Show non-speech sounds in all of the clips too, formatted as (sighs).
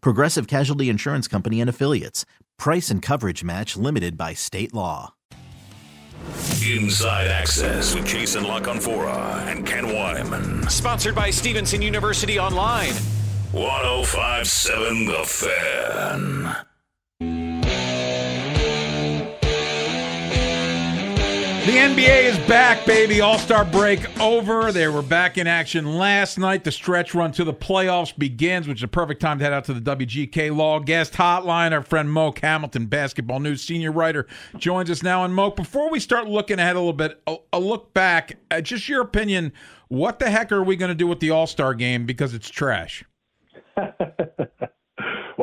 Progressive Casualty Insurance Company and Affiliates. Price and coverage match limited by state law. Inside Access with Jason La Canfora and Ken Weinman. Sponsored by Stevenson University Online. 1057 The Fan. The NBA is back, baby. All Star break over. They were back in action last night. The stretch run to the playoffs begins, which is a perfect time to head out to the WGK Law Guest Hotline. Our friend Moke Hamilton, Basketball News senior writer, joins us now. And Moke, before we start looking ahead a little bit, a, a look back, uh, just your opinion. What the heck are we going to do with the All Star game because it's trash? (laughs) well,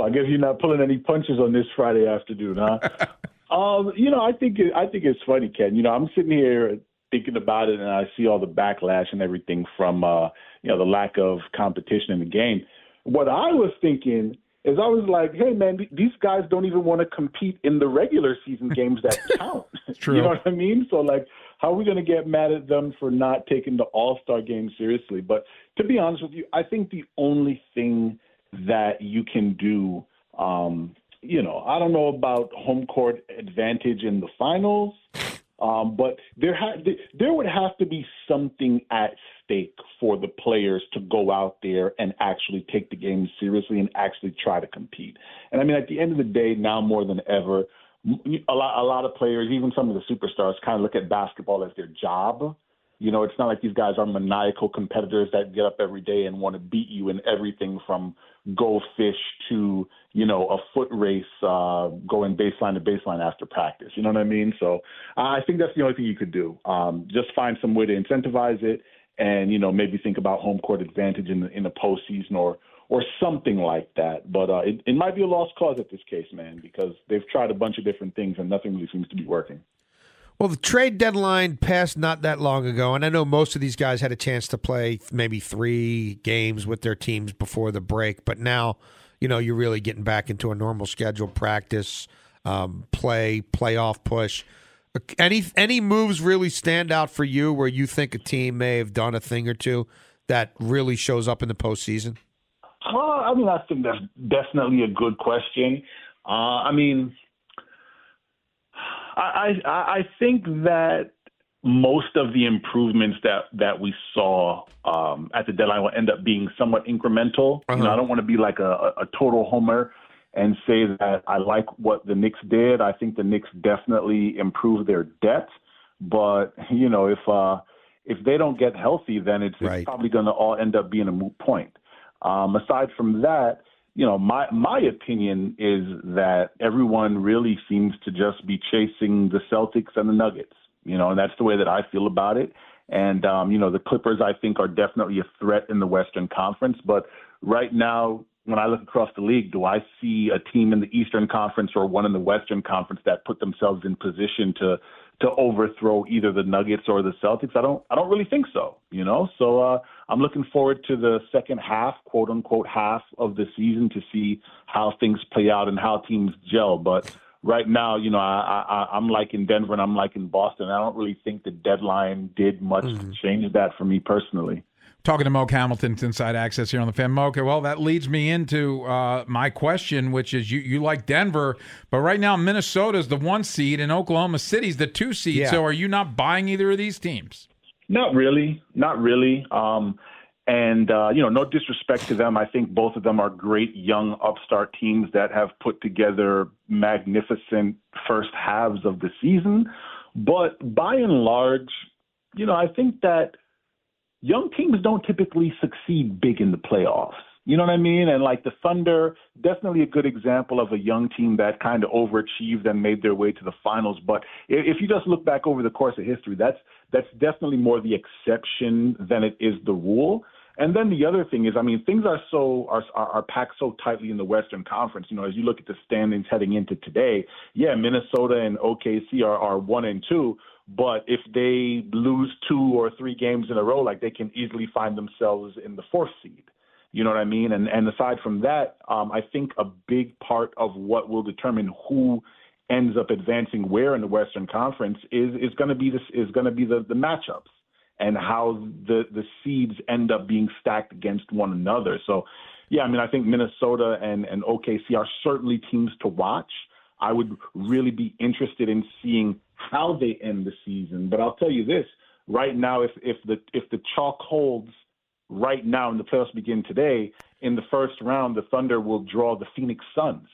I guess you're not pulling any punches on this Friday afternoon, huh? (laughs) Um, you know, I think it, I think it's funny, Ken. You know, I'm sitting here thinking about it, and I see all the backlash and everything from uh, you know the lack of competition in the game. What I was thinking is, I was like, hey man, these guys don't even want to compete in the regular season games that (laughs) count. True. You know what I mean? So like, how are we going to get mad at them for not taking the All Star game seriously? But to be honest with you, I think the only thing that you can do um, you know, I don't know about home court advantage in the finals, um, but there ha- there would have to be something at stake for the players to go out there and actually take the game seriously and actually try to compete. And I mean, at the end of the day, now more than ever, a lot a lot of players, even some of the superstars, kind of look at basketball as their job. You know, it's not like these guys are maniacal competitors that get up every day and want to beat you in everything from go fish to, you know, a foot race uh, going baseline to baseline after practice. You know what I mean? So I think that's the only thing you could do. Um, just find some way to incentivize it and, you know, maybe think about home court advantage in the, in the postseason or, or something like that. But uh, it, it might be a lost cause at this case, man, because they've tried a bunch of different things and nothing really seems to be working. Well, the trade deadline passed not that long ago, and I know most of these guys had a chance to play maybe three games with their teams before the break, but now, you know, you're really getting back into a normal schedule, practice, um, play, playoff push. Any any moves really stand out for you where you think a team may have done a thing or two that really shows up in the postseason? Uh, I mean, I think that's definitely a good question. Uh, I mean, I, I I think that most of the improvements that that we saw um, at the deadline will end up being somewhat incremental. Uh-huh. You know, I don't want to be like a, a total homer and say that I like what the Knicks did. I think the Knicks definitely improved their depth, but you know, if uh, if they don't get healthy, then it's, right. it's probably going to all end up being a moot point. Um, aside from that, you know, my my opinion is that everyone really seems to just be chasing the Celtics and the Nuggets. You know, and that's the way that I feel about it. And um, you know, the Clippers I think are definitely a threat in the Western Conference, but right now when I look across the league, do I see a team in the Eastern Conference or one in the Western Conference that put themselves in position to to overthrow either the Nuggets or the Celtics? I don't I don't really think so, you know. So uh I'm looking forward to the second half, quote unquote half of the season to see how things play out and how teams gel, but right now, you know, I, I I'm like in Denver and I'm like in Boston. I don't really think the deadline did much mm-hmm. to change that for me personally talking to Moke Hamilton, Inside Access here on the Fan. Moke, well, that leads me into uh, my question, which is you, you like Denver, but right now Minnesota's the one seed and Oklahoma City's the two seed. Yeah. So are you not buying either of these teams? Not really. Not really. Um, And, uh, you know, no disrespect to them. I think both of them are great young upstart teams that have put together magnificent first halves of the season. But by and large, you know, I think that young teams don't typically succeed big in the playoffs. You know what I mean? And like the Thunder, definitely a good example of a young team that kind of overachieved and made their way to the finals. But if you just look back over the course of history, that's that's definitely more the exception than it is the rule. And then the other thing is, I mean, things are so are, are packed so tightly in the Western Conference. You know, as you look at the standings heading into today, yeah, Minnesota and OKC are, are one and two, but if they lose two or three games in a row, like they can easily find themselves in the fourth seed. You know what I mean? And and aside from that, um, I think a big part of what will determine who ends up advancing where in the Western Conference is is going to be this is going to be the the matchups and how the the seeds end up being stacked against one another. So, yeah, I mean, I think Minnesota and and OKC are certainly teams to watch. I would really be interested in seeing how they end the season. But I'll tell you this: right now, if if the if the chalk holds right now and the playoffs begin today, in the first round, the Thunder will draw the Phoenix Suns.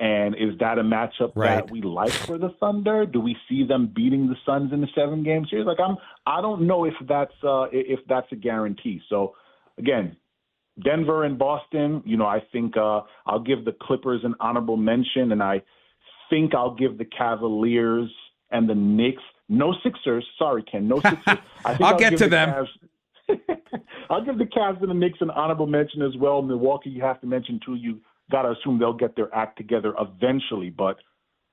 And is that a matchup right. that we like for the Thunder? Do we see them beating the Suns in the seven game series? Like I'm, I don't know if that's uh, if that's a guarantee. So again, Denver and Boston. You know, I think uh, I'll give the Clippers an honorable mention, and I think I'll give the Cavaliers and the Knicks. No Sixers. Sorry, Ken. No (laughs) Sixers. I will get to the them. Cavs, (laughs) I'll give the Cavs and the Knicks an honorable mention as well. Milwaukee, you have to mention too. You got to assume they'll get their act together eventually. But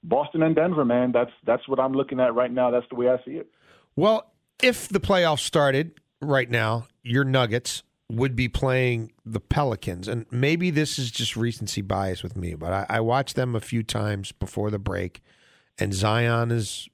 Boston and Denver, man, that's that's what I'm looking at right now. That's the way I see it. Well, if the playoffs started right now, your Nuggets would be playing the Pelicans, and maybe this is just recency bias with me, but I, I watched them a few times before the break, and Zion is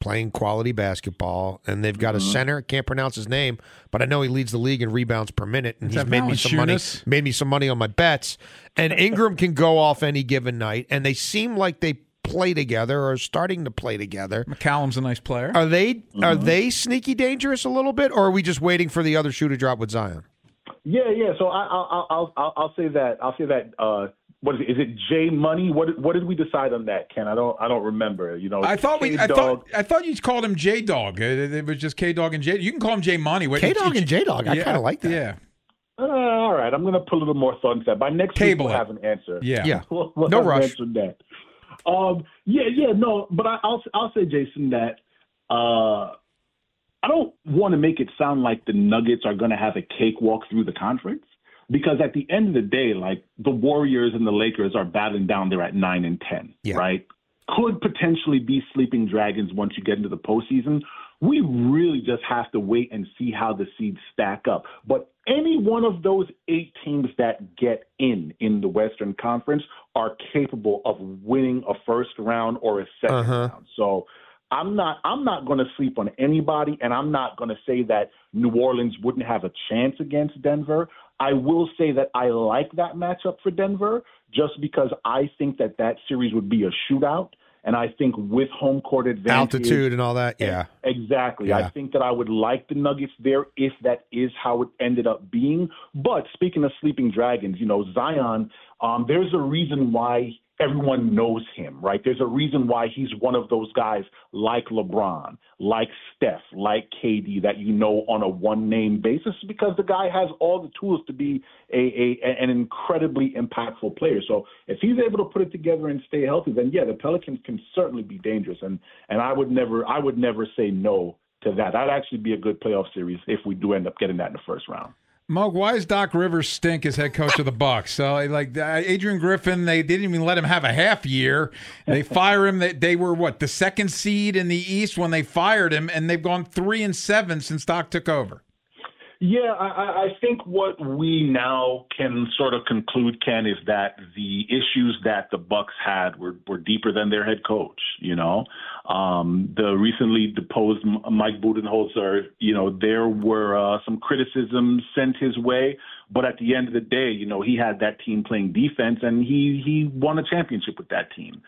playing quality basketball, and they've got mm-hmm. a center. Can't pronounce his name, but I know he leads the league in rebounds per minute, and he's made me some money. Made me some money on my bets. And Ingram can go off any given night, and they seem like they play together or are starting to play together. McCollum's a nice player. Are they mm-hmm. are they sneaky dangerous a little bit, or are we just waiting for the other shoe to drop with Zion? Yeah, yeah. So I, I'll I'll I'll, I'll say that I'll say that uh, what is it? Is it J Money? What what did we decide on that, Ken? I don't I don't remember. You know, I thought we I thought I thought you called him J Dog. It was just K Dog and J. You can call him J Money. K Dog and J Dog. I yeah, kind of like that. Yeah. Uh, all right, I'm going to put a little more thought into that. By next Cable week, we'll have an answer. Yeah, yeah. we'll, (laughs) we'll no rush. That. Um, yeah, yeah, no, but I, will I'll say, Jason, that uh, I don't want to make it sound like the Nuggets are going to have a cakewalk through the conference because at the end of the day, like the Warriors and the Lakers are battling down there at nine and ten, yeah. right? Could potentially be sleeping dragons once you get into the postseason. We really just have to wait and see how the seeds stack up. But any one of those eight teams that get in in the Western Conference are capable of winning a first round or a 2nd uh-huh. round. So I'm not I'm not going to sleep on anybody, and I'm not going to say that New Orleans wouldn't have a chance against Denver. I will say that I like that matchup for Denver just because I think that that series would be a shootout. And I think with home court advantage, altitude and all that, yeah, exactly. Yeah. I think that I would like the Nuggets there if that is how it ended up being. But speaking of sleeping dragons, you know Zion, um, there's a reason why everyone knows him, right? There's a reason why he's one of those guys like LeBron, like Steph, like KD that you know on a one name basis because the guy has all the tools to be a, a an incredibly impactful player. So if he's able to put it together and stay healthy, then yeah, the Pelicans can certainly be dangerous. And and I would never I would never say no to that. That'd actually be a good playoff series if we do end up getting that in the first round. Moke, why does Doc Rivers stink as head coach of the Bucks? So, like uh, Adrian Griffin, they didn't even let him have a half year. They (laughs) fire him. They, they were what the second seed in the East when they fired him, and they've gone three and seven since Doc took over. Yeah, I, I think what we now can sort of conclude, Ken, is that the issues that the Bucks had were, were deeper than their head coach. You know, um, the recently deposed Mike Budenholzer, you know, there were uh, some criticisms sent his way, but at the end of the day, you know, he had that team playing defense, and he he won a championship with that team.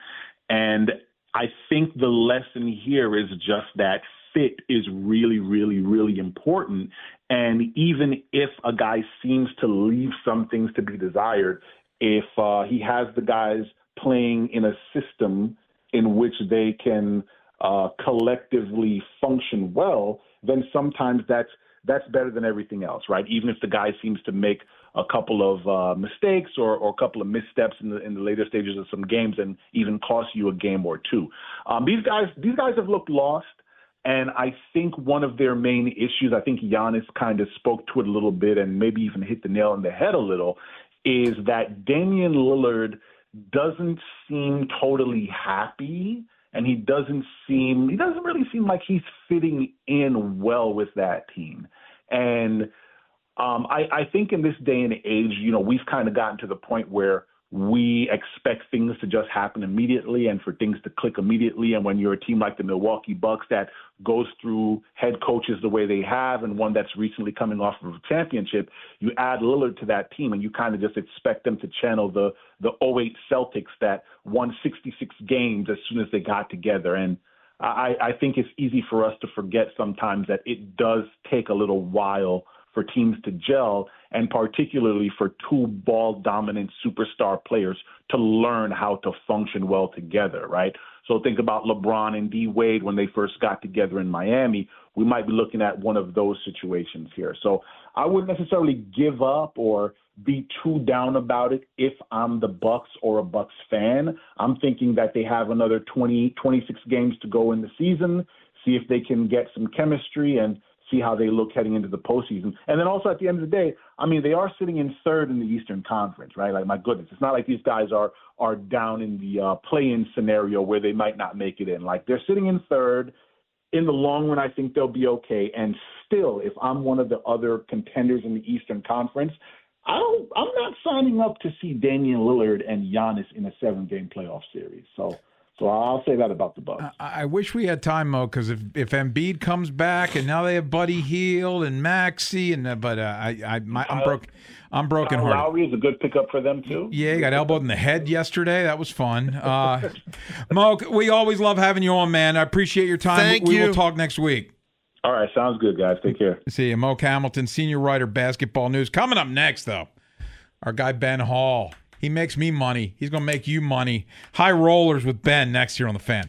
And I think the lesson here is just that fit is really, really, really important. And even if a guy seems to leave some things to be desired, if uh, he has the guys playing in a system in which they can uh, collectively function well, then sometimes that's that's better than everything else, right? Even if the guy seems to make a couple of uh, mistakes or, or a couple of missteps in the in the later stages of some games and even cost you a game or two. Um, these guys these guys have looked lost. And I think one of their main issues, I think Giannis kind of spoke to it a little bit and maybe even hit the nail on the head a little, is that Damian Lillard doesn't seem totally happy and he doesn't seem he doesn't really seem like he's fitting in well with that team. And um, I, I think in this day and age, you know, we've kind of gotten to the point where we expect things to just happen immediately and for things to click immediately. And when you're a team like the Milwaukee Bucks that goes through head coaches the way they have and one that's recently coming off of a championship, you add Lillard to that team and you kind of just expect them to channel the the 08 Celtics that won 66 games as soon as they got together. And I, I think it's easy for us to forget sometimes that it does take a little while for teams to gel, and particularly for two ball dominant superstar players to learn how to function well together, right? So think about LeBron and D Wade when they first got together in Miami. We might be looking at one of those situations here. So I wouldn't necessarily give up or be too down about it if I'm the Bucks or a Bucks fan. I'm thinking that they have another 20, 26 games to go in the season, see if they can get some chemistry and see how they look heading into the postseason. And then also at the end of the day, I mean, they are sitting in third in the Eastern Conference, right? Like my goodness, it's not like these guys are are down in the uh, play-in scenario where they might not make it in. Like they're sitting in third. In the long run, I think they'll be okay. And still, if I'm one of the other contenders in the Eastern Conference, I don't, I'm not signing up to see Damian Lillard and Giannis in a seven-game playoff series. So so I'll say that about the Bucks. I, I wish we had time, Mo, because if if Embiid comes back and now they have Buddy Hield and Maxey and uh, but uh, I I my, I'm broke I'm broken Kyle hearted. Lowry is a good pickup for them too. Yeah, he got elbowed in the head yesterday. That was fun. Uh, (laughs) Mo, we always love having you on, man. I appreciate your time. Thank we you. will talk next week. All right, sounds good, guys. Take care. See you, Mo Hamilton, senior writer, basketball news. Coming up next, though, our guy Ben Hall. He makes me money. He's going to make you money. High rollers with Ben next year on the fan.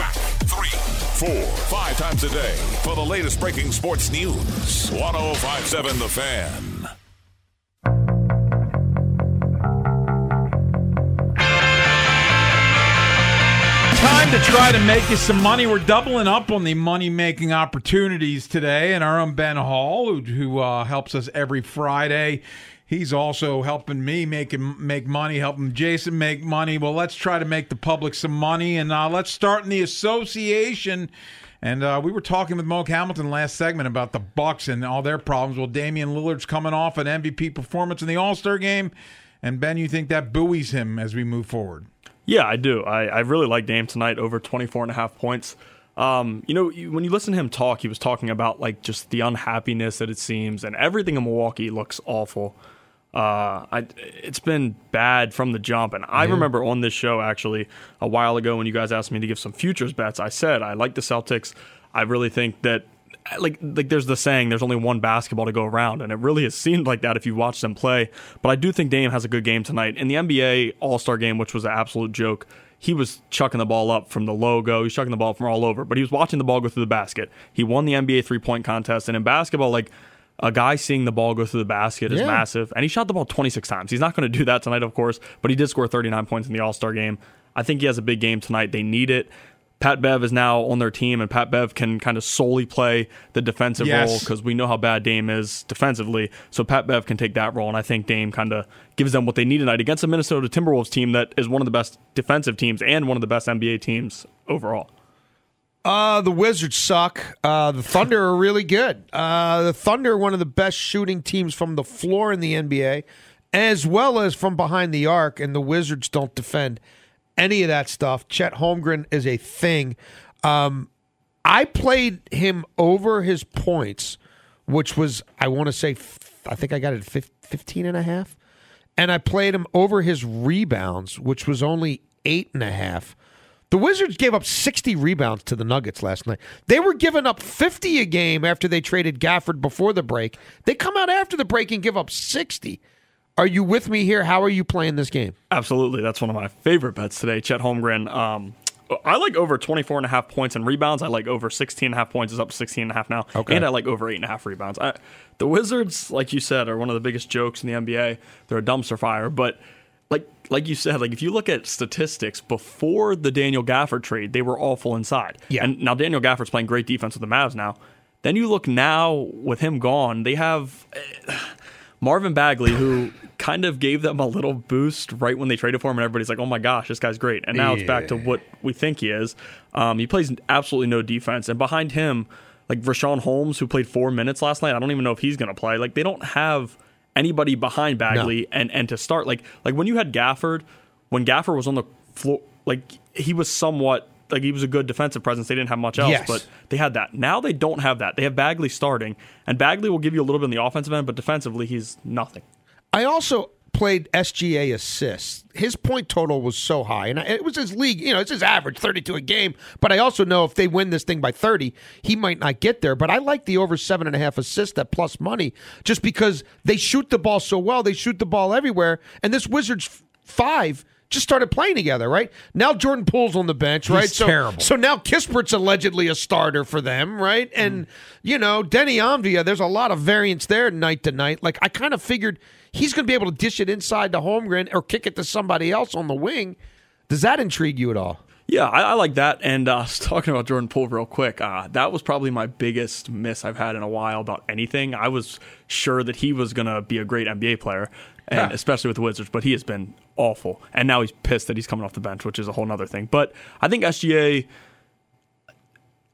Three, four, five times a day for the latest breaking sports news. 1057 The Fan. Time to try to make you some money. We're doubling up on the money making opportunities today, and our own Ben Hall, who, who uh, helps us every Friday. He's also helping me make make money, helping Jason make money. Well, let's try to make the public some money, and uh, let's start in the association. And uh, we were talking with Mo Hamilton last segment about the Bucks and all their problems. Well, Damian Lillard's coming off an MVP performance in the All Star game, and Ben, you think that buoys him as we move forward? Yeah, I do. I, I really like Dame tonight, over 24 and a half points. Um, you know, when you listen to him talk, he was talking about like just the unhappiness that it seems, and everything in Milwaukee looks awful. Uh, I, it's been bad from the jump, and I remember on this show actually a while ago when you guys asked me to give some futures bets. I said I like the Celtics. I really think that like like there's the saying there's only one basketball to go around and it really has seemed like that if you watch them play but I do think Dame has a good game tonight in the NBA All-Star game which was an absolute joke he was chucking the ball up from the logo he's chucking the ball from all over but he was watching the ball go through the basket he won the NBA three-point contest and in basketball like a guy seeing the ball go through the basket is Yeah. massive and he shot the ball 26 times he's not going to do that tonight of course but he did score 39 points in the All-Star game I think he has a big game tonight they need it Pat Bev is now on their team, and Pat Bev can kind of solely play the defensive Yes. role because we know how bad Dame is defensively. So Pat Bev can take that role, and I think Dame kind of gives them what they need tonight against a Minnesota Timberwolves team that is one of the best defensive teams and one of the best NBA teams overall. Uh, the Wizards suck. Uh, the Thunder are really good. Uh, the Thunder one of the best shooting teams from the floor in the NBA, as well as from behind the arc, and the Wizards don't defend any of that stuff. Chet Holmgren is a thing. Um, I played him over his points, which was, I want to say, I think I got it at 15 and a half. And I played him over his rebounds, which was only eight and a half. The Wizards gave up 60 rebounds to the Nuggets last night. They were giving up 50 a game after they traded Gafford before the break. They come out after the break and give up 60. Are you with me here? How are you playing this game? Absolutely. That's one of my favorite bets today. Chet Holmgren. Um, I like over 24 and a half points and rebounds. I like over 16 and a half points. Is up to 16 and a half now. Okay. And I like over eight and a half rebounds. I, the Wizards, like you said, are one of the biggest jokes in the NBA. They're a dumpster fire. But like like you said, like if you look at statistics before the Daniel Gafford trade, they were awful inside. Yeah. And now Daniel Gafford's playing great defense with the Mavs now. Then you look now with him gone, they have eh, Marvin Bagley, who (sighs) kind of gave them a little boost right when they traded for him, and everybody's like, "Oh my gosh, this guy's great!" And now it's back to what we think he is. Um, he plays absolutely no defense, and behind him, like Richaun Holmes, who played four minutes last night, I don't even know if he's going to play. Like they don't have anybody behind Bagley, and and to start like like when you had Gafford, when Gafford was on the floor, like he was somewhat. Like he was a good defensive presence. They didn't have much else, Yes. but they had that. Now they don't have that. They have Bagley starting, and Bagley will give you a little bit in the offensive end, but defensively he's nothing. I also played SGA assists. His point total was so high, and it was his league. You know, it's his average, thirty-two a game. But I also know if they win this thing by thirty, he might not get there. But I like the over seven and a half assists at plus money, just because they shoot the ball so well. They shoot the ball everywhere, and this Wizards five. Just started playing together, right? Now Jordan Poole's on the bench, right? so, terrible. so now Kispert's allegedly a starter for them, right? And you know, Deni Avdija, there's a lot of variance there night to night. Like I kind of figured he's going to be able to dish it inside to Holmgren or kick it to somebody else on the wing. Does that intrigue you at all? Yeah, I, I like that. And uh, I was (laughs) talking about Jordan Poole real quick. Uh, that was probably my biggest miss I've had in a while about anything. I was sure that he was going to be a great NBA player, and Yeah. especially with the Wizards, but he has been awful. And now he's pissed that he's coming off the bench, which is a whole other thing. But I think SGA.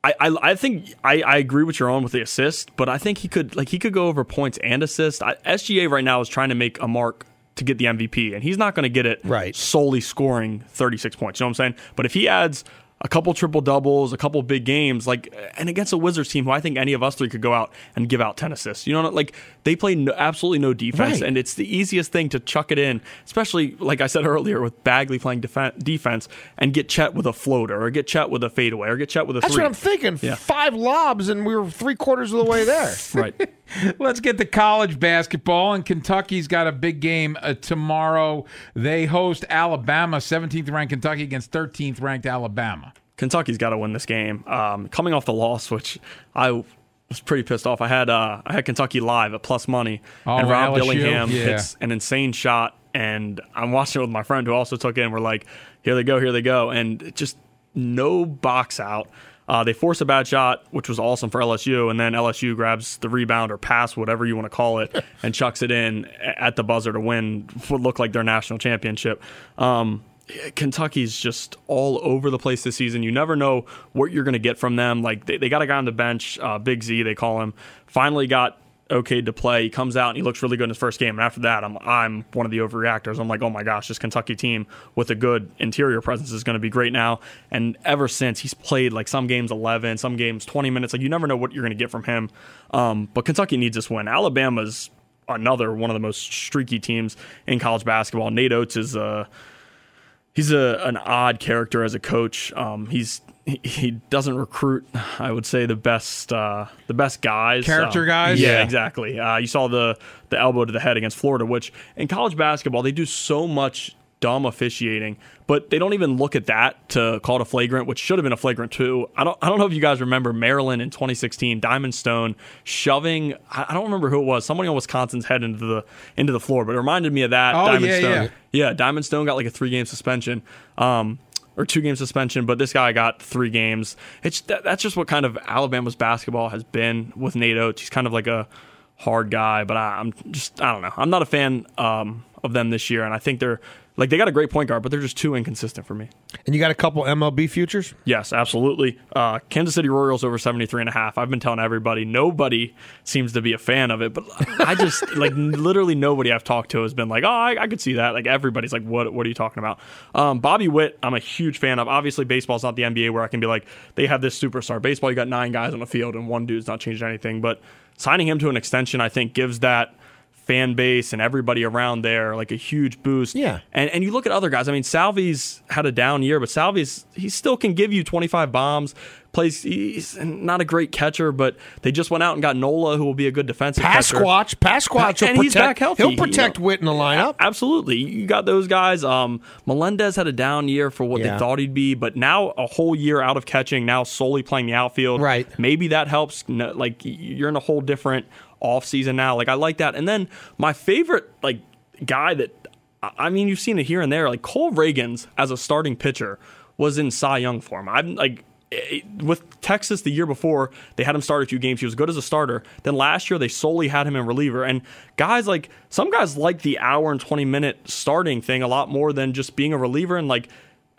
I, I, I think I, I agree with your own with the assist, but I think he could like he could go over points and assist. I, SGA right now is trying to make a mark to get the MVP, and he's not going to get it Right. solely scoring 36 points. You know what I'm saying? But if he adds a couple triple doubles, a couple big games, like and against a Wizards team who I think any of us three could go out and give out 10 assists. You know, what I'm like they play no, absolutely no defense, Right. and it's the easiest thing to chuck it in, especially like I said earlier with Bagley playing defen- defense and get Chet with a floater or get Chet with a fadeaway or get Chet with a That's three. what I'm thinking. Yeah. Five lobs, and we were three quarters of the way there. (laughs) Right. (laughs) Let's get to college basketball. And Kentucky's got a big game uh, tomorrow. They host Alabama, 17th ranked Kentucky against 13th ranked Alabama. Kentucky's got to win this game. Um, coming off the loss, which I was pretty pissed off. I had uh, I had Kentucky live at plus money, Oh, and Rob LSU? Dillingham Yeah. hits an insane shot, and I'm watching it with my friend who also took it, and we're like, here they go, here they go, and just no box out. Uh, they force a bad shot, which was awesome for LSU, and then LSU grabs the rebound or pass, whatever you want to call it, and chucks it in at the buzzer to win what looked like their national championship. Um, Kentucky's just all over the place this season. You never know what you're going to get from them. Like they, they got a guy on the bench, uh, Big Z, they call him. Finally got okayed to play. He comes out and he looks really good in his first game. And after that, I'm I'm one of the overreactors. I'm like, oh my gosh, this Kentucky team with a good interior presence is going to be great now. And ever since he's played like some games 11, some games 20 minutes. Like you never know what you're going to get from him. Um, but Kentucky needs this win. Alabama's another one of the most streaky teams in college basketball. Nate Oats is a he's a an odd character as a coach. Um, he's he, he doesn't recruit, I would say, the best uh, the best guys, Character Um, guys? Yeah, Yeah. exactly. Uh, you saw the the elbow to the head against Florida, which in college basketball they do so much dumb officiating, but they don't even look at that to call it a flagrant, which should have been a flagrant too. I don't I don't know if you guys remember Maryland in 2016, Diamond Stone shoving I don't remember who it was, somebody on Wisconsin's head into the into the floor, but it reminded me of that. Oh, Diamond yeah, Stone. yeah. Yeah, Diamond Stone got like a three game suspension. Um, or two game suspension, but this guy got three games. It's that, that's just what kind of Alabama's basketball has been with Nate Oats. He's kind of like a hard guy, but I, I'm just I don't know. I'm not a fan um, of them this year, and I think they're like they got a great point guard, but they're just too inconsistent for me. And you got a couple MLB futures? Yes, absolutely. Uh, Kansas City Royals over 73 and a half. I've been telling everybody, nobody seems to be a fan of it, but I just (laughs) like literally nobody I've talked to has been like, "Oh, I, I could see that." Like everybody's like, "What what are you talking about?" Um, Bobby Witt, I'm a huge fan of. Obviously, baseball's not the NBA where I can be like, "They have this superstar." Baseball, you got nine guys on the field and one dude's not changing anything, but signing him to an extension I think gives that fan base and everybody around there like a huge boost. Yeah. And and you look at other guys. I mean, Salvy's had a down year, but Salvy's he still can give you 25 bombs. Plays he's not a great catcher, but they just went out and got Nola, who will be a good defensive catcher. Pasquatch. Pasquatch will and he's back healthy. He'll you protect know. Witt in the lineup. Absolutely. You got those guys. Um, Melendez had a down year for what Yeah. they thought he'd be, but now a whole year out of catching, now solely playing the outfield. Right. Maybe that helps. Like you're in a whole different off season now. Like I like that. And then my favorite like guy that I mean you've seen it here and there. Like Cole Ragans as a starting pitcher was in Cy Young form. I'm like. eh, With Texas the year before, they had him start a few games. He was good as a starter. Then last year, they solely had him in reliever. And guys like some guys like the hour and 20 minute starting thing a lot more than just being a reliever. And like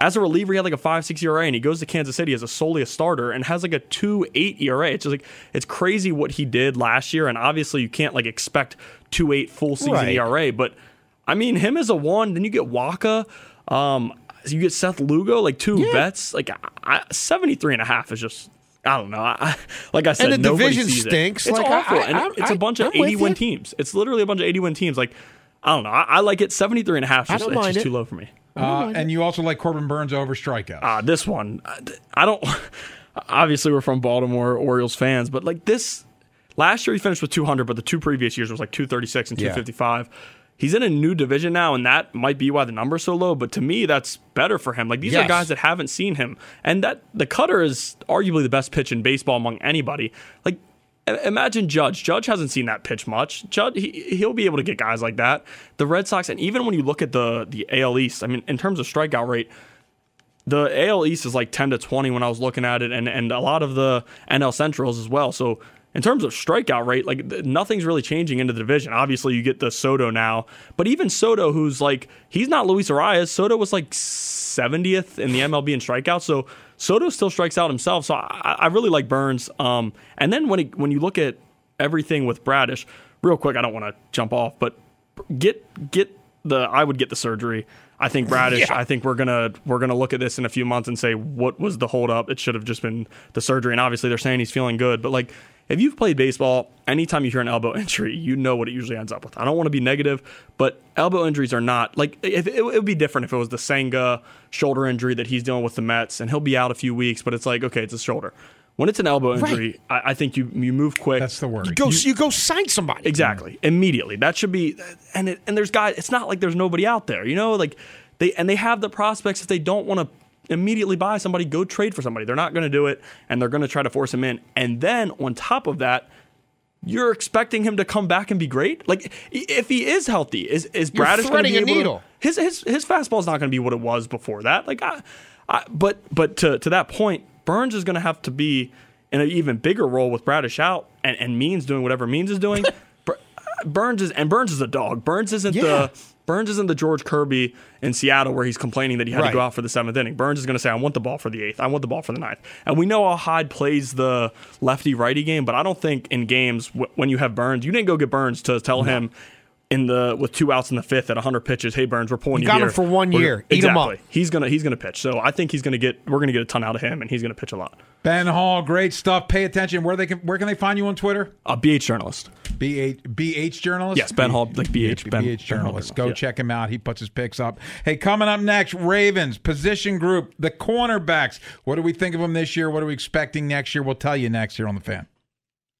as a reliever, he had like a five six ERA, and he goes to Kansas City as a solely a starter and has like a two eight ERA. It's just like it's crazy what he did last year, and obviously you can't like expect two eight full season Right. ERA. But I mean, him as a one, then you get Wacha, um, you get Seth Lugo, like two vets, like I, 73 and a half is just. I don't know. I, like I said, and the nobody division sees it. stinks. It's Like, awful, I- and I'm- it's a I- bunch of I'm with 80 win you. teams. It's literally a bunch of 81 teams. Like I don't know. I, I like it. 73 and a half. I Is just, it's just it. too low for me. Uh, and you also like Corbin Burnes over strikeouts. Uh, this one, I don't. Obviously, we're from Baltimore Orioles fans, but like this, last year he finished with 200, but the two previous years was like 236 and Yeah. 255. He's in a new division now, and that might be why the number's so low. But to me, that's better for him. Like these are guys that haven't seen him, and that the cutter is arguably the best pitch in baseball among anybody. Like i- imagine Judge. Judge hasn't seen that pitch much. Judge he, he'll be able to get guys like that. The Red Sox, and even when you look at the the AL East, I mean, in terms of strikeout rate, the AL East is like 10 to 20 when I was looking at it, and, and a lot of the NL Centrals as well. So, in terms of strikeout rate, like nothing's really changing into the division. Obviously, you get the Soto now, but even Soto, who's like, he's not Luis Arraez. Soto was like 70th in the MLB in strikeouts. So, Soto still strikes out himself. So, I, I really like Burnes. Um, and then when, it, when you look at everything with Bradish, real quick, I don't want to jump off, but get get the I would get the surgery. I think (laughs) Bradish. I think we're gonna we're gonna look at this in a few months and say what was the holdup. It should have just been the surgery. And obviously they're saying he's feeling good, but like if you've played baseball, anytime you hear an elbow (laughs) injury, you know what it usually ends up with. I don't want to be negative, but elbow injuries are not like if it, it would be different if it was the Senga shoulder injury that he's dealing with the Mets and he'll be out a few weeks, but it's like okay, it's a shoulder. When it's an elbow injury, I, I think you you move quick. That's the word. Go, you, go sign somebody. Exactly. Immediately. That should be and it, and there's guys it's not like there's nobody out there. You know, like they and they have the prospects if they don't want to immediately buy somebody, go trade for somebody. They're not going to do it and they're going to try to force him in. And then on top of that, you're expecting him to come back and be great? Like if he is healthy, is is Bradish going to be able to- needle. his his his fastball is not going to be what it was before that. Like, I, I, but but to to that point, Burnes is going to have to be in an even bigger role with Bradish out and, and Means doing whatever Means is doing. (laughs) Burnes is and Burnes is a dog. Burnes isn't Yeah. the Burnes isn't the George Kirby in Seattle where he's complaining that he had Right. to go out for the seventh inning. Burnes is going to say, I want the ball for the eighth. I want the ball for the ninth. And we know how Hyde plays the lefty righty game, but I don't think in games w- when you have Burnes, you didn't go get Burns to tell him in the with two outs in the fifth at 100 pitches, hey Burnes, we're pulling You you, got him for one We're- year. Eat 'em exactly. up. He's gonna he's gonna pitch. So I think he's gonna get we're gonna get a ton out of him, and he's gonna pitch a lot. Ben Hall, great stuff. Pay attention. Where they can where can they find you on Twitter? A BH journalist. BH BH journalist. Yes, Ben Hall, like BH, Ben- BH Ben journalist. journalist, Go yeah. check him out. He puts his picks up. Hey, coming up next, Ravens position group, the cornerbacks. What do we think of them this year? What are we expecting next year? We'll tell you next year on the fan.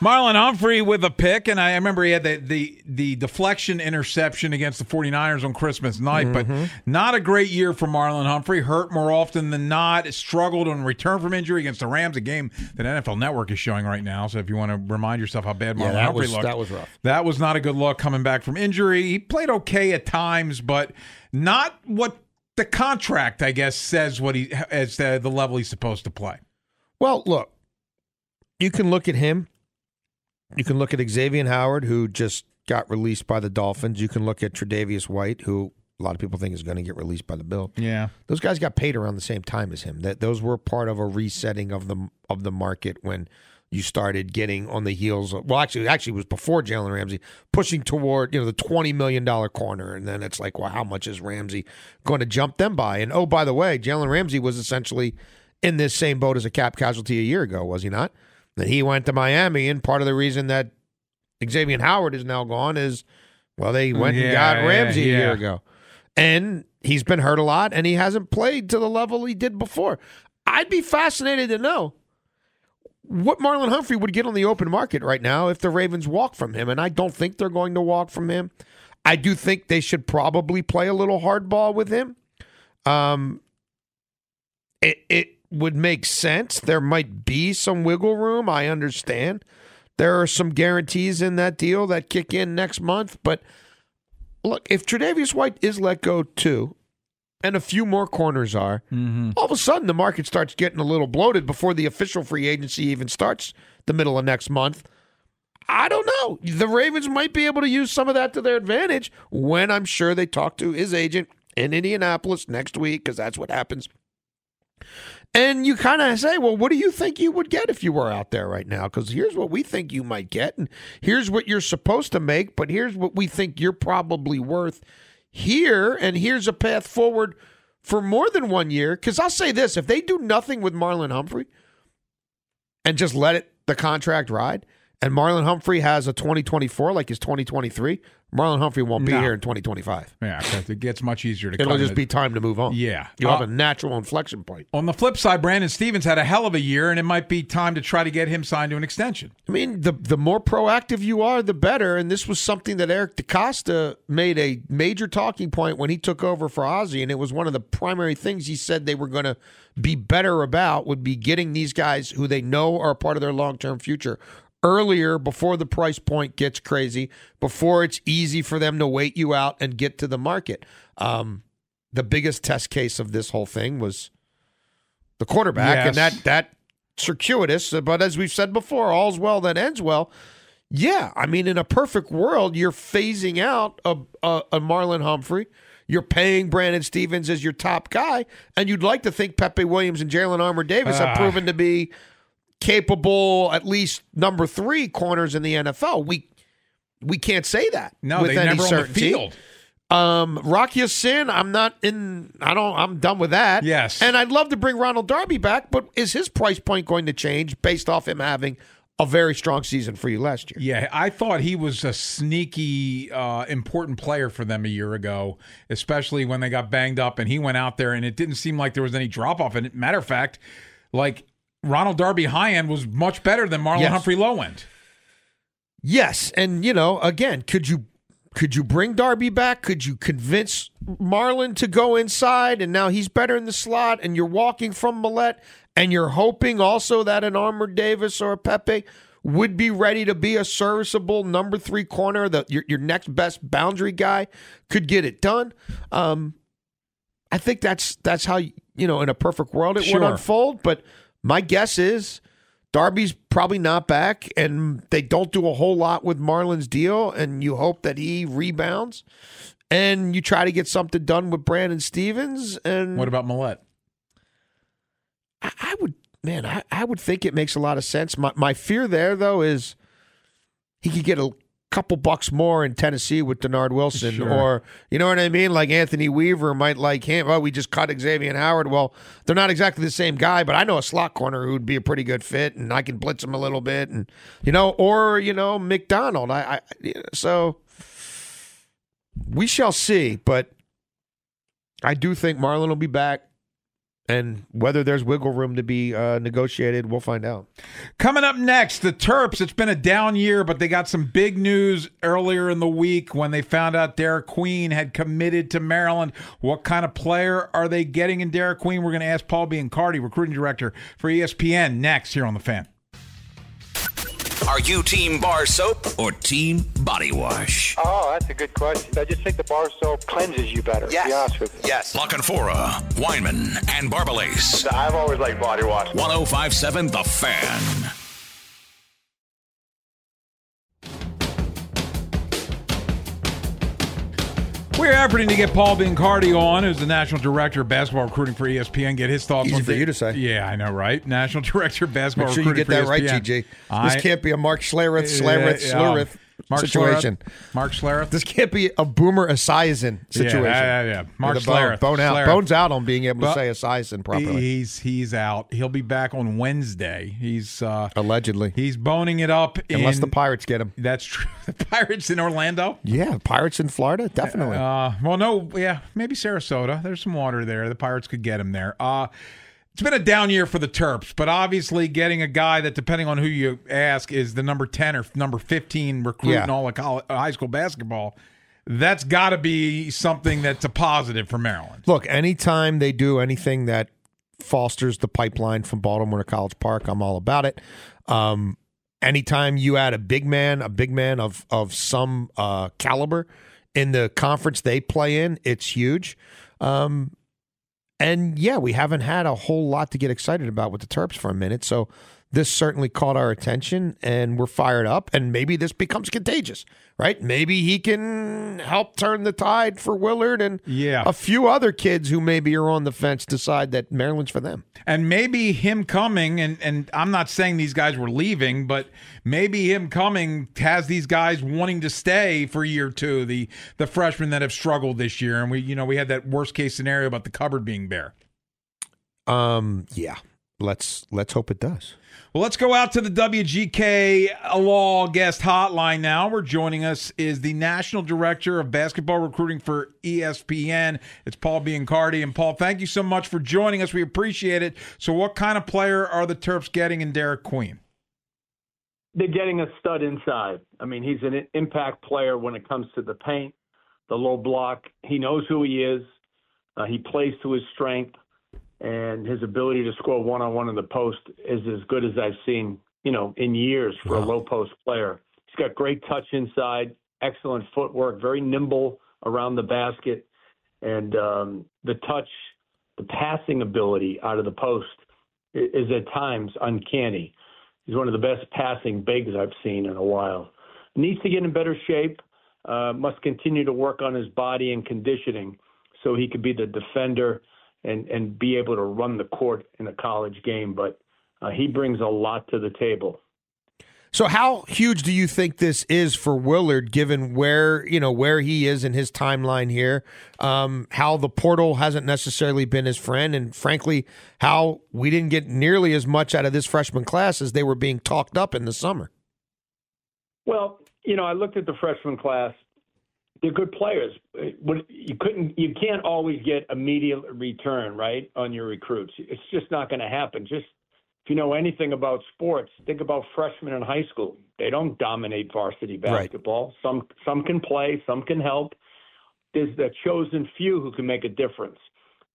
Marlon Humphrey with a pick, and I remember he had the, the, the deflection interception against the 49ers on Christmas night, but mm-hmm. not a great year for Marlon Humphrey. Hurt more often than not, struggled on return from injury against the Rams, a game that NFL Network is showing right now. So if you want to remind yourself how bad Marlon Yeah, Humphrey was- looked, that was rough. That was not a good look coming back from injury. He played okay at times, but not what the contract, I guess, says what he as the, the level he's supposed to play. Well, look, you can look at him. You can look at Xavier Howard, who just got released by the Dolphins. You can look at Tre'Davious White, who a lot of people think is going to get released by the Bills. Yeah. Those guys got paid around the same time as him. That those were part of a resetting of the of the market when you started getting on the heels of well actually actually it was before Jalen Ramsey pushing toward you know the twenty million dollar corner and then it's like well how much is Ramsey going to jump them by and oh by the way Jalen Ramsey was essentially in this same boat as a cap casualty a year ago was he not then he went to Miami and part of the reason that Xavier Howard is now gone is well they went and got yeah, Ramsey a year ago and he's been hurt a lot and he hasn't played to the level he did before. I'd be fascinated to know what Marlon Humphrey would get on the open market right now if the Ravens walk from him. And I don't think they're going to walk from him. I do think they should probably play a little hardball with him. Um, it it would make sense. There might be some wiggle room. I understand. There are some guarantees in that deal that kick in next month, but look, if Tre'Davious White is let go too, and a few more corners are, mm-hmm. all of a sudden the market starts getting a little bloated before the official free agency even starts the middle of next month. I don't know. The Ravens might be able to use some of that to their advantage when I'm sure they talk to his agent in Indianapolis next week, because that's what happens. And you kind of say, well, what do you think you would get if you were out there right now? Because here's what we think you might get, and here's what you're supposed to make, but here's what we think you're probably worth here, and here's a path forward for more than one year. Because I'll say this if they do nothing with Marlon Humphrey and just let it the contract ride, and Marlon Humphrey has a 2024 like his 2023, Marlon Humphrey won't be No. here in 2025. Yeah, it gets much easier to. It'll just it. be time to move on. Yeah. You'll Uh, have a natural inflection point. On the flip side, Brandon Stephens had a hell of a year, and it might be time to try to get him signed to an extension. I mean, the the more proactive you are, the better. And this was something that Eric DeCosta made a major talking point when he took over for Ozzie, and it was one of the primary things he said they were going to be better about would be getting these guys who they know are part of their long term future earlier before the price point gets crazy, before it's easy for them to wait you out and get to the market. Um, the biggest test case of this whole thing was the quarterback, and that that circuitous. But as we've said before, all's well that ends well. Yeah, I mean, in a perfect world, you're phasing out a, a, a Marlon Humphrey. You're paying Brandon Stephens as your top guy, and you'd like to think Pepe Williams and Jalen Armour Davis have Ah. proven to be capable, at least number three corners in the NFL. We we can't say that No, with they any never on the certainty. field. Um, Rock Ya-Sin, I'm not in. I don't. I'm done with that. Yes. and I'd love to bring Ronald Darby back, but is his price point going to change based off him having a very strong season for you last year? Yeah, I thought he was a sneaky, uh, important player for them a year ago, especially when they got banged up and he went out there and it didn't seem like there was any drop off. And matter of fact, like Ronald Darby high end was much better than Marlon Yes. Humphrey low end. Yes, and you know, again, could you could you bring Darby back? Could you convince Marlon to go inside and now he's better in the slot and you're walking from Maulet and you're hoping also that an Armour Davis or a Pepe would be ready to be a serviceable number three corner, that your your next best boundary guy could get it done. Um, I think that's that's how you know in a perfect world it Sure. would unfold. But my guess is Darby's probably not back, and they don't do a whole lot with Marlon's deal, and you hope that he rebounds, and you try to get something done with Brandon Stephens. And What about Maulet? I, I would, man, I, I would think it makes a lot of sense. My my fear there though is he could get a couple bucks more in Tennessee with Dennard Wilson, Sure. or you know what I mean. Like Anthony Weaver might like him. Oh, we just cut Xavier Howard. Well, they're not exactly the same guy, but I know a slot corner who would be a pretty good fit, and I can blitz him a little bit, and you know, or you know, McDonald. I, I so we shall see, but I do think Marlon will be back. And whether there's wiggle room to be uh, negotiated, we'll find out. Coming up next, the Terps. It's been a down year, but they got some big news earlier in the week when they found out Derek Queen had committed to Maryland. What kind of player are they getting in Derek Queen? We're going to ask Paul Biancardi, recruiting director for ESPN, next here on the Fan. Are you team bar soap or team body wash? Oh, that's a good question. I just think the bar soap cleanses you better, to be honest with you. Yes. La Canfora, Weinman, and Barbalace. I've always liked body wash. 1057 The Fan. We're efforting to get Paul Biancardi on, who's the national director of basketball recruiting for ESPN. Get his thoughts Easy on for the- you to say. Yeah, I know, right? National (laughs) director of basketball Make sure you get that for right, ESPN. GG. I- this can't be a Mark Schlereth, Schlereth, yeah. Mark situation. Schlereth. Mark Schlereth. This can't be a Boomer Esiason situation. Yeah, yeah, yeah. Mark With a bone, bone out, Schlereth. bones out on being able to But say Esiason properly. He's he's out. He'll be back on Wednesday. He's uh, allegedly he's boning it up. Unless in- the Pirates get him. That's true. (laughs) The Pirates in Orlando. Yeah, Pirates in Florida, definitely. Uh, well, no, yeah, maybe Sarasota. There's some water there. The Pirates could get him there. Uh, it's been a down year for the Terps, but obviously getting a guy that, depending on who you ask, is the number 10 or number 15 recruit Yeah. in all of college, uh, high school basketball, that's got to be something that's a positive for Maryland. Look, anytime they do anything that fosters the pipeline from Baltimore to College Park, I'm all about it. Um, anytime you add a big man, a big man of of some uh, caliber in the conference they play in, it's huge. Um, and yeah, we haven't had a whole lot to get excited about with the Terps for a minute, so this certainly caught our attention, and we're fired up. And maybe this becomes contagious, right? Maybe he can help turn the tide for Willard and Yeah. a few other kids who maybe are on the fence decide that Maryland's for them. And maybe him coming, and, and I'm not saying these guys were leaving, but maybe him coming has these guys wanting to stay for year two, the the freshmen that have struggled this year. And we, you know, we had that worst case scenario about the cupboard being bare. Um, yeah, let's let's hope it does. Well, let's go out to the WGK Law guest hotline now. Where joining us is the National Director of Basketball Recruiting for ESPN. It's Paul Biancardi. And Paul, thank you so much for joining us. We appreciate it. So, what kind of player are the Terps getting in Derek Queen? they're getting a stud inside. I mean, he's an impact player when it comes to the paint, the low block. He knows who he is. Uh, he plays to his strength, and his ability to score one on one in the post is as good as I've seen, you know, in years for a low post player. He's got great touch inside, excellent footwork, very nimble around the basket, and um, the touch, the passing ability out of the post is at times uncanny. He's one of the best passing bigs I've seen in a while. Needs to get in better shape. Uh, must continue to work on his body and conditioning so he could be the defender and and be able to run the court in a college game. But uh, he brings a lot to the table. So how huge do you think this is for Willard, given where you know where he is in his timeline here? Um, how the portal hasn't necessarily been his friend, and frankly, how we didn't get nearly as much out of this freshman class as they were being talked up in the summer. Well, you know, I looked at the freshman class. They're good players. You couldn't, you can't always get immediate return, right, on your recruits. It's just not going to happen. Just if you know anything about sports, think about freshmen in high school. They don't dominate varsity basketball. Right. Some some can play, some can help. There's the chosen few who can make a difference.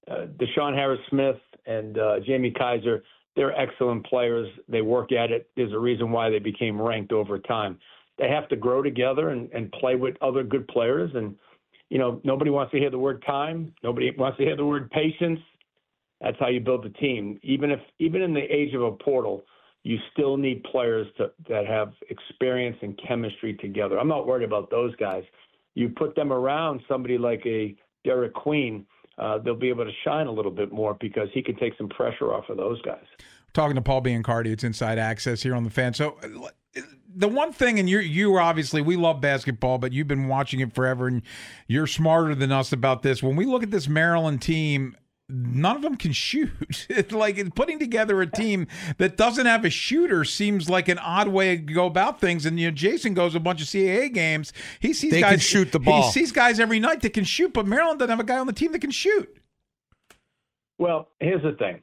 Uh, DeShawn Harris Smith and uh, Jamie Kaiser, they're excellent players. They work at it. There's a reason why they became ranked over time. They have to grow together and, and play with other good players. And, you know, nobody wants to hear the word time. Nobody wants to hear the word patience. That's how you build a team. Even if even in the age of a portal, you still need players to, that have experience and chemistry together. I'm not worried about those guys. You put them around somebody like a Derek Queen, uh, they'll be able to shine a little bit more because he can take some pressure off of those guys. Talking to Paul Biancardi, it's Inside Access here on the Fan. So the one thing, and you you obviously we love basketball, but you've been watching it forever, and you're smarter than us about this. When we look at this Maryland team, none of them can shoot. (laughs) like putting together a team that doesn't have a shooter seems like an odd way to go about things. And you know, Jason goes a bunch of CAA games. He sees they guys shoot the ball. He sees guys every night that can shoot, but Maryland doesn't have a guy on the team that can shoot. Well, here's the thing.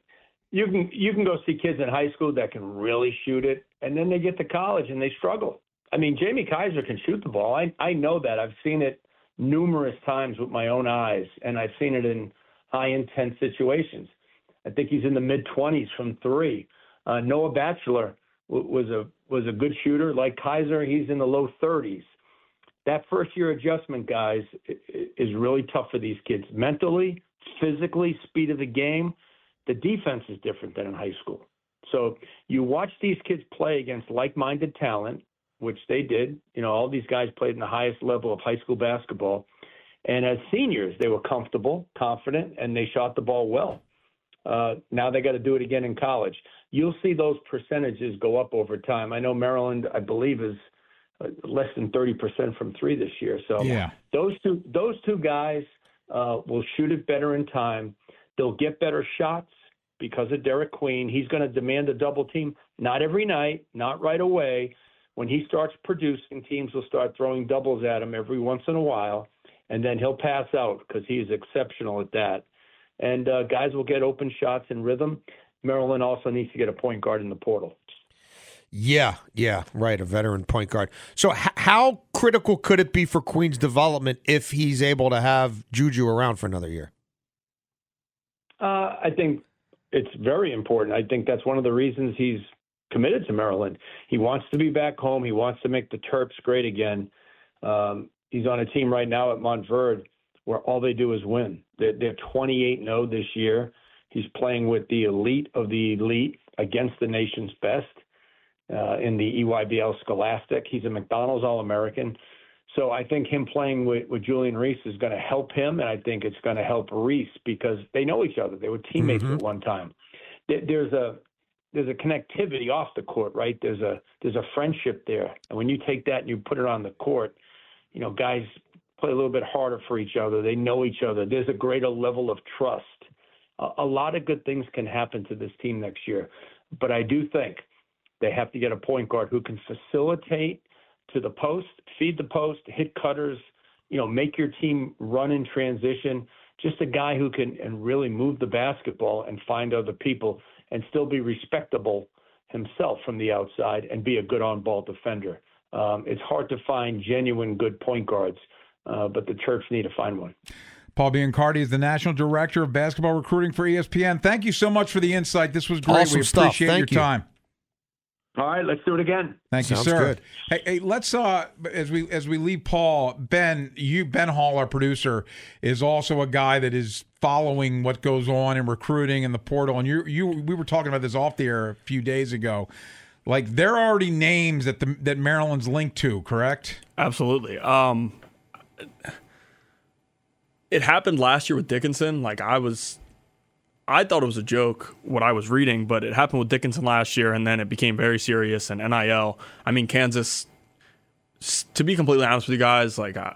You can you can go see kids in high school that can really shoot it, and then they get to college and they struggle. I mean, Jamie Kaiser can shoot the ball. I I know that. I've seen it numerous times with my own eyes, and I've seen it in high intense situations. I think he's in the mid 20s from three. Uh, Noah Batchelor w- was a was a good shooter. Like Kaiser, he's in the low 30s. That first year adjustment, guys, is really tough for these kids mentally, physically, speed of the game. The defense is different than in high school. So you watch these kids play against like-minded talent, which they did. You know, all these guys played in the highest level of high school basketball and as seniors, they were comfortable, confident, and they shot the ball well. Uh, now they got to do it again in college. You'll see those percentages go up over time. I know Maryland, I believe, is uh, less than 30% from three this year. So yeah. those two those two guys uh, will shoot it better in time. They'll get better shots because of Derek Queen. He's going to demand a double team, not every night, not right away. When he starts producing, teams will start throwing doubles at him every once in a while and then he'll pass out because he's exceptional at that. And uh, guys will get open shots in rhythm. Maryland also needs to get a point guard in the portal. Yeah, yeah, right. A veteran point guard. So, h- how critical could it be for Queen's development if he's able to have Juju around for another year? Uh, I think it's very important. I think that's one of the reasons he's committed to Maryland. He wants to be back home. He wants to make the Terps great again. Um, He's on a team right now at Montverde where all they do is win. They're, they're 28 0 this year. He's playing with the elite of the elite against the nation's best uh, in the EYBL Scholastic. He's a McDonald's All American. So I think him playing with, with Julian Reese is going to help him, and I think it's going to help Reese because they know each other. They were teammates mm-hmm. at one time. There's a there's a connectivity off the court, right? There's a there's a friendship there, and when you take that and you put it on the court, you know, guys play a little bit harder for each other. They know each other. There's a greater level of trust. A, a lot of good things can happen to this team next year, but I do think they have to get a point guard who can facilitate to the post, feed the post, hit cutters, you know, make your team run in transition. Just a guy who can and really move the basketball and find other people and still be respectable himself from the outside and be a good on-ball defender. Um, it's hard to find genuine good point guards, uh, but the Terps need to find one. Paul Biancardi is the national director of basketball recruiting for ESPN. Thank you so much for the insight. This was great. Awesome we stuff. appreciate Thank your you. time. All right, let's do it again. Thank Sounds you, sir. good. Hey, hey, let's uh as we as we leave Paul, Ben, you Ben Hall, our producer, is also a guy that is following what goes on in recruiting and the portal. And you you we were talking about this off the air a few days ago. Like they're already names that the that Maryland's linked to, correct? Absolutely. Um, it happened last year with Dickinson. Like I was, I thought it was a joke what I was reading, but it happened with Dickinson last year, and then it became very serious. And NIL, I mean, Kansas. To be completely honest with you guys, like uh,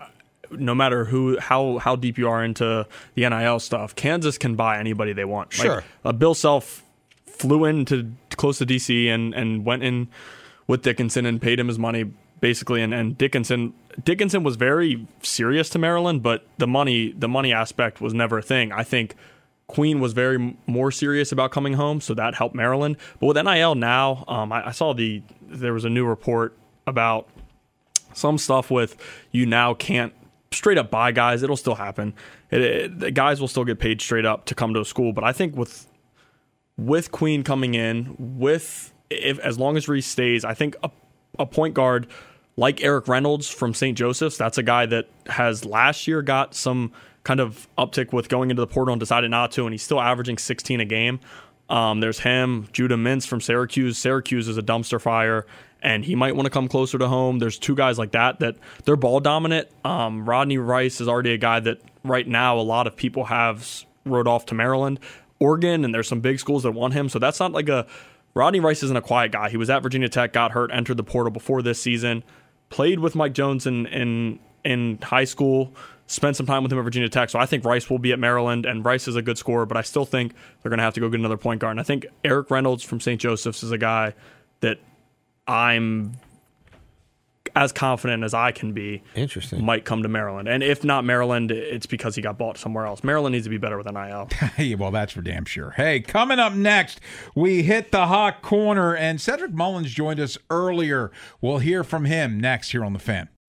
no matter who, how how deep you are into the NIL stuff, Kansas can buy anybody they want. Sure. Like, uh, Bill Self flew in to close to DC and and went in with Dickinson and paid him his money basically. And, and Dickinson Dickinson was very serious to Maryland, but the money the money aspect was never a thing. I think Queen was very more serious about coming home, so that helped Maryland. But with NIL now, um, I, I saw the there was a new report about some stuff with you now can't straight up buy guys. It'll still happen. It, it, the guys will still get paid straight up to come to a school. But I think with with Queen coming in, with if as long as Reese stays, I think a, a point guard like Erik Reynolds from St. Joseph's, that's a guy that has last year got some kind of uptick with going into the portal and decided not to, and he's still averaging 16 a game. Um, there's him, Judah Mintz from Syracuse. Syracuse is a dumpster fire, and he might want to come closer to home. There's two guys like that that they're ball dominant. Um, Rodney Rice is already a guy that right now a lot of people have rode off to Maryland, Oregon, and there's some big schools that want him. So that's not like a Rodney Rice isn't a quiet guy. He was at Virginia Tech, got hurt, entered the portal before this season, played with Mike Jones in in, in high school spent some time with him at Virginia Tech. So I think Rice will be at Maryland, and Rice is a good scorer, but I still think they're going to have to go get another point guard. And I think Erik Reynolds from St. Joseph's is a guy that I'm as confident as I can be. Interesting. Might come to Maryland, and if not Maryland, it's because he got bought somewhere else. Maryland needs to be better with NIL. Hey, (laughs) well, that's for damn sure. Hey, coming up next, we hit the hot corner, and Cedric Mullins joined us earlier. We'll hear from him next here on the Fan.